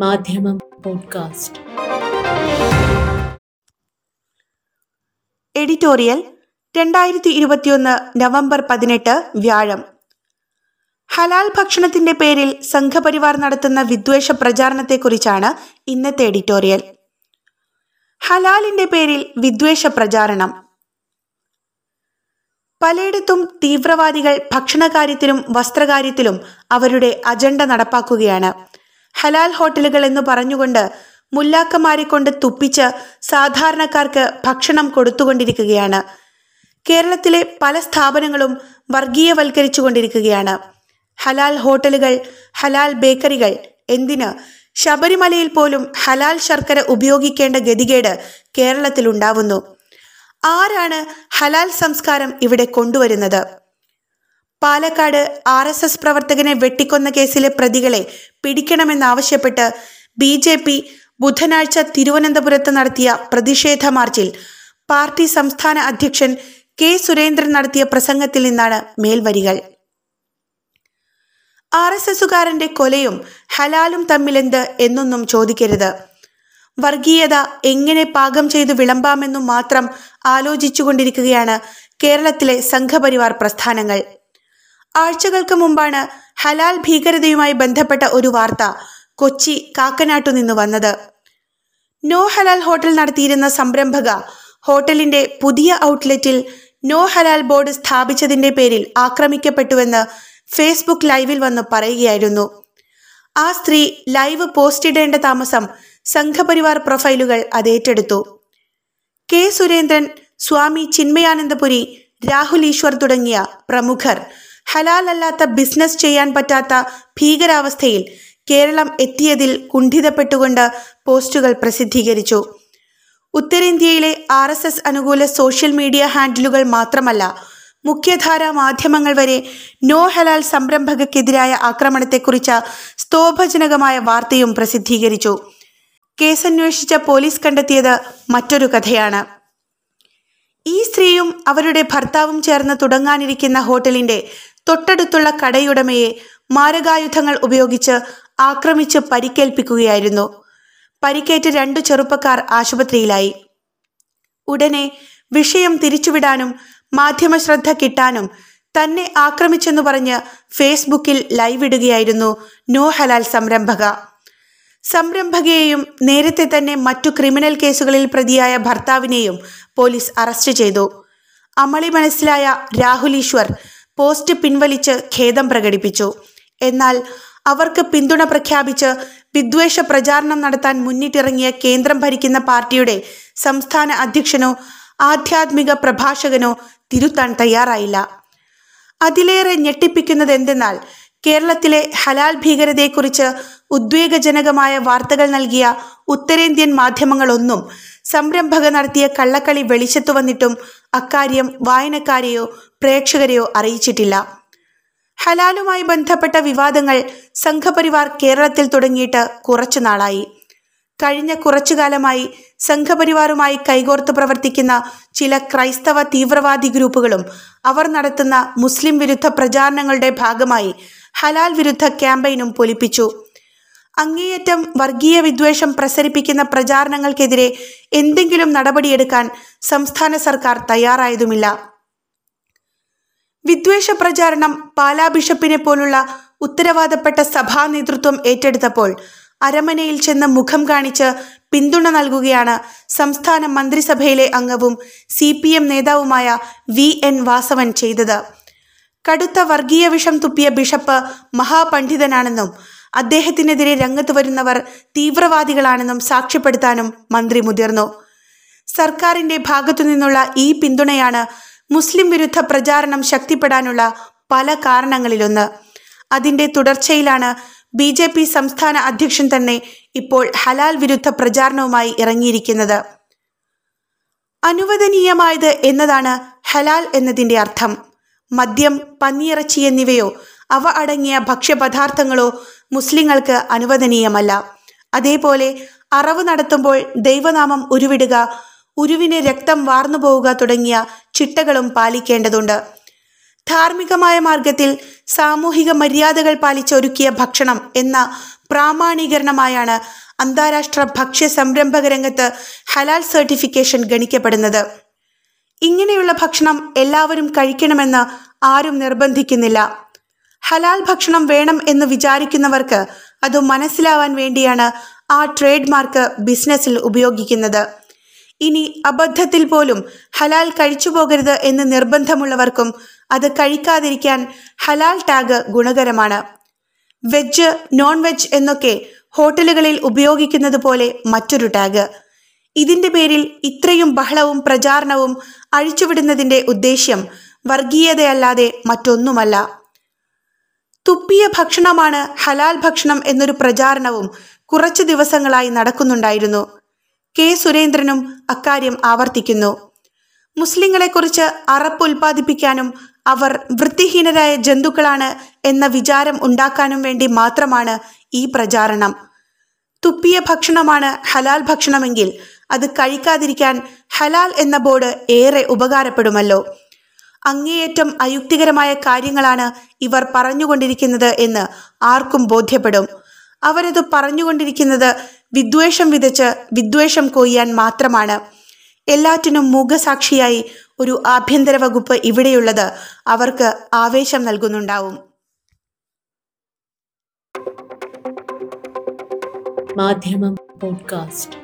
മാധ്യമം podcast. Editorial രണ്ടായിരത്തി ഇരുപത്തിയൊന്ന് നവംബർ പതിനെട്ട് വ്യാഴം. ഹലാൽ ഭക്ഷണത്തിന്റെ പേരിൽ സംഘപരിവാർ നടത്തുന്ന വിദ്വേഷ പ്രചാരണത്തെക്കുറിച്ചാണ് ഇന്നത്തെ എഡിറ്റോറിയൽ. ഹലാലിന്റെ പേരിൽ വിദ്വേഷ പ്രചാരണം. പലയിടത്തും തീവ്രവാദികൾ ഭക്ഷണകാര്യത്തിലും വസ്ത്രകാര്യത്തിലും അവരുടെ അജണ്ട നടപ്പാക്കുകയാണ്. ഹലാൽ ഹോട്ടലുകൾ എന്ന് പറഞ്ഞുകൊണ്ട് മുല്ലാക്കമാരെ കൊണ്ട് തുപ്പിച്ച് സാധാരണക്കാർക്ക് ഭക്ഷണം കൊടുത്തുകൊണ്ടിരിക്കുകയാണ്. കേരളത്തിലെ പല സ്ഥാപനങ്ങളും വർഗീയവൽക്കരിച്ചു കൊണ്ടിരിക്കുകയാണ് ഹലാൽ ഹോട്ടലുകൾ ഹലാൽ ബേക്കറികൾ എന്തിന്? ശബരിമലയിൽ പോലും ഹലാൽ ശർക്കര ഉപയോഗിക്കേണ്ട ഗതികേട് കേരളത്തിലുണ്ടാവുന്നു. ആരാണ് ഹലാൽ സംസ്കാരം ഇവിടെ കൊണ്ടുവരുന്നത്? പാലക്കാട് ആർ എസ് എസ് പ്രവർത്തകനെ വെട്ടിക്കൊന്ന കേസിലെ പ്രതികളെ പിടിക്കണമെന്നാവശ്യപ്പെട്ട് ബി ജെ പി ബുധനാഴ്ച തിരുവനന്തപുരത്ത് നടത്തിയ പ്രതിഷേധ മാർച്ചിൽ പാർട്ടി സംസ്ഥാന അധ്യക്ഷൻ കെ സുരേന്ദ്രൻ നടത്തിയ പ്രസംഗത്തിൽ നിന്നാണ് മേൽവരികൾ. ആർ എസ് എസുകാരന്റെ കൊലയും ഹലാലും തമ്മിലെന്ത് എന്നൊന്നും ചോദിക്കരുത്. വർഗീയത എങ്ങനെ പാകം ചെയ്തു വിളമ്പാമെന്നും മാത്രം ആലോചിച്ചുകൊണ്ടിരിക്കുകയാണ് കേരളത്തിലെ സംഘപരിവാർ പ്രസ്ഥാനങ്ങൾ. ആഴ്ചകൾക്ക് മുമ്പാണ് ഹലാൽ ഭീകരതയുമായി ബന്ധപ്പെട്ട ഒരു വാർത്ത കൊച്ചി കാക്കനാട്ടു നിന്ന് വന്നത്. നോ ഹലാൽ ഹോട്ടൽ നടത്തിയിരുന്ന സംരംഭക ഹോട്ടലിന്റെ പുതിയ ഔട്ട്ലെറ്റിൽ നോ ഹലാൽ ബോർഡ് സ്ഥാപിച്ചതിന്റെ പേരിൽ ആക്രമിക്കപ്പെട്ടുവെന്ന് ഫേസ്ബുക്ക് ലൈവിൽ വന്ന് പറയുകയായിരുന്നു. ആ സ്ത്രീ ലൈവ് പോസ്റ്റ് ഇടേണ്ട താമസം സംഘപരിവാർ പ്രൊഫൈലുകൾ അത് ഏറ്റെടുത്തു. കെ സുരേന്ദ്രൻ സ്വാമി ചിന്മയാനന്ദപുരി രാഹുൽ ഈശ്വർ തുടങ്ങിയ പ്രമുഖർ ഹലാൽ അല്ലാത്ത ബിസിനസ് ചെയ്യാൻ പറ്റാത്ത ഭീകരാവസ്ഥയിൽ കേരളം എത്തിയതിൽ കുണ്ഠിതപ്പെട്ടുകൊണ്ട് പോസ്റ്റുകൾ പ്രസിദ്ധീകരിച്ചു. ഉത്തരേന്ത്യയിലെ ആർ എസ് എസ് അനുകൂല സോഷ്യൽ മീഡിയ ഹാൻഡിലുകൾ മാത്രമല്ല മുഖ്യധാര മാധ്യമങ്ങൾ വരെ നോ ഹലാൽ സംരംഭകക്കെതിരായ ആക്രമണത്തെക്കുറിച്ച സ്തോഭജനകമായ വാർത്തയും പ്രസിദ്ധീകരിച്ചു. കേസന്വേഷിച്ച പോലീസ് കണ്ടെത്തിയത് മറ്റൊരു കഥയാണ്. ഈ സ്ത്രീയും അവരുടെ ഭർത്താവും ചേർന്ന് തുടങ്ങാനിരിക്കുന്ന ഹോട്ടലിന്റെ തൊട്ടടുത്തുള്ള കടയുടമയെ മാരകായുധങ്ങൾ ഉപയോഗിച്ച് ആക്രമിച്ച് പരിക്കേൽപ്പിക്കുകയായിരുന്നു. പരിക്കേറ്റ് രണ്ടു ചെറുപ്പക്കാർ ആശുപത്രിയിലായി. ഉടനെ വിഷയം തിരിച്ചുവിടാനും മാധ്യമശ്രദ്ധ കിട്ടാനും തന്നെ ആക്രമിച്ചെന്ന് പറഞ്ഞ് ഫേസ്ബുക്കിൽ ലൈവ് ഇടുകയായിരുന്നു നോ ഹലാൽ സംരംഭക. സംരംഭകയെയും നേരത്തെ തന്നെ മറ്റു ക്രിമിനൽ കേസുകളിൽ പ്രതിയായ ഭർത്താവിനെയും പോലീസ് അറസ്റ്റ് ചെയ്തു. അമളി മനസ്സിലായ രാഹുൽ ഈശ്വർ പോസ്റ്റ് പിൻവലിച്ച് ഖേദം പ്രകടിപ്പിച്ചു. എന്നാൽ അവർക്ക് പിന്തുണ പ്രഖ്യാപിച്ച് വിദ്വേഷ പ്രചാരണം നടത്താൻ മുന്നിട്ടിറങ്ങിയ കേന്ദ്രം ഭരിക്കുന്ന പാർട്ടിയുടെ സംസ്ഥാന അധ്യക്ഷനോ ആധ്യാത്മിക പ്രഭാഷകനോ തിരുത്താൻ തയ്യാറായില്ല. അതിലേറെ ഞെട്ടിപ്പിക്കുന്നത് എന്തെന്നാൽ കേരളത്തിലെ ഹലാൽ ഭീകരതയെക്കുറിച്ച് ഉദ്വേഗജനകമായ വാർത്തകൾ നൽകിയ ഉത്തരേന്ത്യൻ മാധ്യമങ്ങളൊന്നും സംരംഭക നടത്തിയ കള്ളക്കളി വെളിച്ചത്തു വന്നിട്ടും അക്കാര്യം വായനക്കാരെയോ പ്രേക്ഷകരെയോ അറിയിച്ചിട്ടില്ല. ഹലാലുമായി ബന്ധപ്പെട്ട വിവാദങ്ങൾ സംഘപരിവാർ കേരളത്തിൽ തുടങ്ങിയിട്ട് കുറച്ചു നാളായി. കഴിഞ്ഞ കുറച്ചു കാലമായി സംഘപരിവാറുമായി കൈകോർത്ത് പ്രവർത്തിക്കുന്ന ചില ക്രൈസ്തവ തീവ്രവാദി ഗ്രൂപ്പുകളും അവർ നടത്തുന്ന മുസ്ലിം വിരുദ്ധ പ്രചാരണങ്ങളുടെ ഭാഗമായി ഹലാൽ വിരുദ്ധ ക്യാമ്പയിനും പൊലിപ്പിച്ചു. അങ്ങേയറ്റം വർഗീയ വിദ്വേഷം പ്രസരിപ്പിക്കുന്ന പ്രചാരണങ്ങൾക്കെതിരെ എന്തെങ്കിലും നടപടിയെടുക്കാൻ സംസ്ഥാന സർക്കാർ തയ്യാറായതുമില്ല. വിദ്വേഷ പ്രചാരണം പാലാ ബിഷപ്പിനെ പോലുള്ള ഉത്തരവാദപ്പെട്ട സഭാ നേതൃത്വം ഏറ്റെടുത്തപ്പോൾ അരമനയിൽ ചെന്ന് മുഖം കാണിച്ച് പിന്തുണ നൽകുകയാണ് സംസ്ഥാന മന്ത്രിസഭയിലെ അംഗവും സി പി എം നേതാവുമായ വി എൻ വാസവൻ ചെയ്തത്. കടുത്ത വർഗീയ വിഷം തുപ്പിയ ബിഷപ്പ് മഹാപണ്ഡിതനാണെന്നും അദ്ദേഹത്തിനെതിരെ രംഗത്ത് വരുന്നവർ തീവ്രവാദികളാണെന്നും സാക്ഷ്യപ്പെടുത്താനും മന്ത്രി മുതിർന്നു. സർക്കാരിന്റെ ഭാഗത്തു നിന്നുള്ള ഈ പിന്തുണയാണ് മുസ്ലിം വിരുദ്ധ പ്രചാരണം ശക്തിപ്പെടാനുള്ള പല കാരണങ്ങളിലൊന്ന്. അതിന്റെ തുടർച്ചയിലാണ് ബി ജെ പി സംസ്ഥാന അധ്യക്ഷൻ തന്നെ ഇപ്പോൾ ഹലാൽ വിരുദ്ധ പ്രചാരണവുമായി ഇറങ്ങിയിരിക്കുന്നത്. അനുവദനീയമായത് എന്നതാണ് ഹലാൽ എന്നതിന്റെ അർത്ഥം. മദ്യം പന്നിയിറച്ചി എന്നിവയോ അവ അടങ്ങിയ ഭക്ഷ്യപദാർത്ഥങ്ങളോ മുസ്ലിങ്ങൾക്ക് അനുവദനീയമല്ല. അതേപോലെ അറവ് നടത്തുമ്പോൾ ദൈവനാമം ഉരുവിടുക ഉരുവിന് രക്തം വാർന്നു പോവുക തുടങ്ങിയ ചിട്ടകളും പാലിക്കേണ്ടതുണ്ട്. ധാർമ്മികമായ മാർഗത്തിൽ സാമൂഹിക മര്യാദകൾ പാലിച്ചൊരുക്കിയ ഭക്ഷണം എന്ന പ്രാമാണീകരണമായാണ് അന്താരാഷ്ട്ര ഭക്ഷ്യ സംരംഭക രംഗത്ത് ഹലാൽ സർട്ടിഫിക്കേഷൻ ഗണിക്കപ്പെടുന്നത്. ഇങ്ങനെയുള്ള ഭക്ഷണം എല്ലാവരും കഴിക്കണമെന്ന് ആരും നിർബന്ധിക്കുന്നില്ല. ഹലാൽ ഭക്ഷണം വേണം എന്ന് വിചാരിക്കുന്നവർക്ക് അത് മനസ്സിലാവാൻ വേണ്ടിയാണ് ആ ട്രേഡ് മാർക്ക് ബിസിനസ്സിൽ ഉപയോഗിക്കുന്നത്. ഇനി അബദ്ധത്തിൽ പോലും ഹലാൽ കഴിച്ചു പോകരുത് എന്ന് നിർബന്ധമുള്ളവർക്കും അത് കഴിക്കാതിരിക്കാൻ ഹലാൽ ടാഗ് ഗുണകരമാണ്. വെജ് നോൺ വെജ് എന്നൊക്കെ ഹോട്ടലുകളിൽ ഉപയോഗിക്കുന്നത് പോലെ മറ്റൊരു ടാഗ് ഇതിന്റെ പേരിൽ ഇത്രയും ബഹളവും പ്രചാരണവും അഴിച്ചുവിടുന്നതിന്റെ ഉദ്ദേശ്യം വർഗീയതയല്ലാതെ മറ്റൊന്നുമല്ല. തുപ്പിയ ഭക്ഷണമാണ് ഹലാൽ ഭക്ഷണം എന്നൊരു പ്രചാരണവും കുറച്ചു ദിവസങ്ങളായി നടക്കുന്നുണ്ടായിരുന്നു. കെ. സുരേന്ദ്രനും അക്കാര്യം ആവർത്തിക്കുന്നു. മുസ്ലിങ്ങളെക്കുറിച്ച് അറപ്പ് ഉൽപ്പാദിപ്പിക്കാനും അവർ വൃത്തിഹീനരായ ജന്തുക്കളാണ് എന്ന വിചാരം ഉണ്ടാക്കാനും വേണ്ടി മാത്രമാണ് ഈ പ്രചാരണം. തുപ്പിയ ഭക്ഷണമാണ് ഹലാൽ ഭക്ഷണമെങ്കിൽ അത് കഴിക്കാതിരിക്കാൻ ഹലാൽ എന്ന ബോർഡ് ഏറെ ഉപകാരപ്പെടുമല്ലോ. അങ്ങേയറ്റം അയുക്തികരമായ കാര്യങ്ങളാണ് ഇവർ പറഞ്ഞുകൊണ്ടിരിക്കുന്നത് എന്ന് ആർക്കും ബോധ്യപ്പെടും. അവരത് പറഞ്ഞുകൊണ്ടിരിക്കുന്നത് വിദ്വേഷം വിതച്ച് വിദ്വേഷം കൊയ്യാൻ മാത്രമാണ്. എല്ലാറ്റിനും മൂകസാക്ഷിയായി ഒരു ആഭ്യന്തര വകുപ്പ് ഇവിടെയുള്ളത് അവർക്ക് ആവേശം നൽകുന്നുണ്ടാവും. മാധ്യമം പോഡ്കാസ്റ്റ്.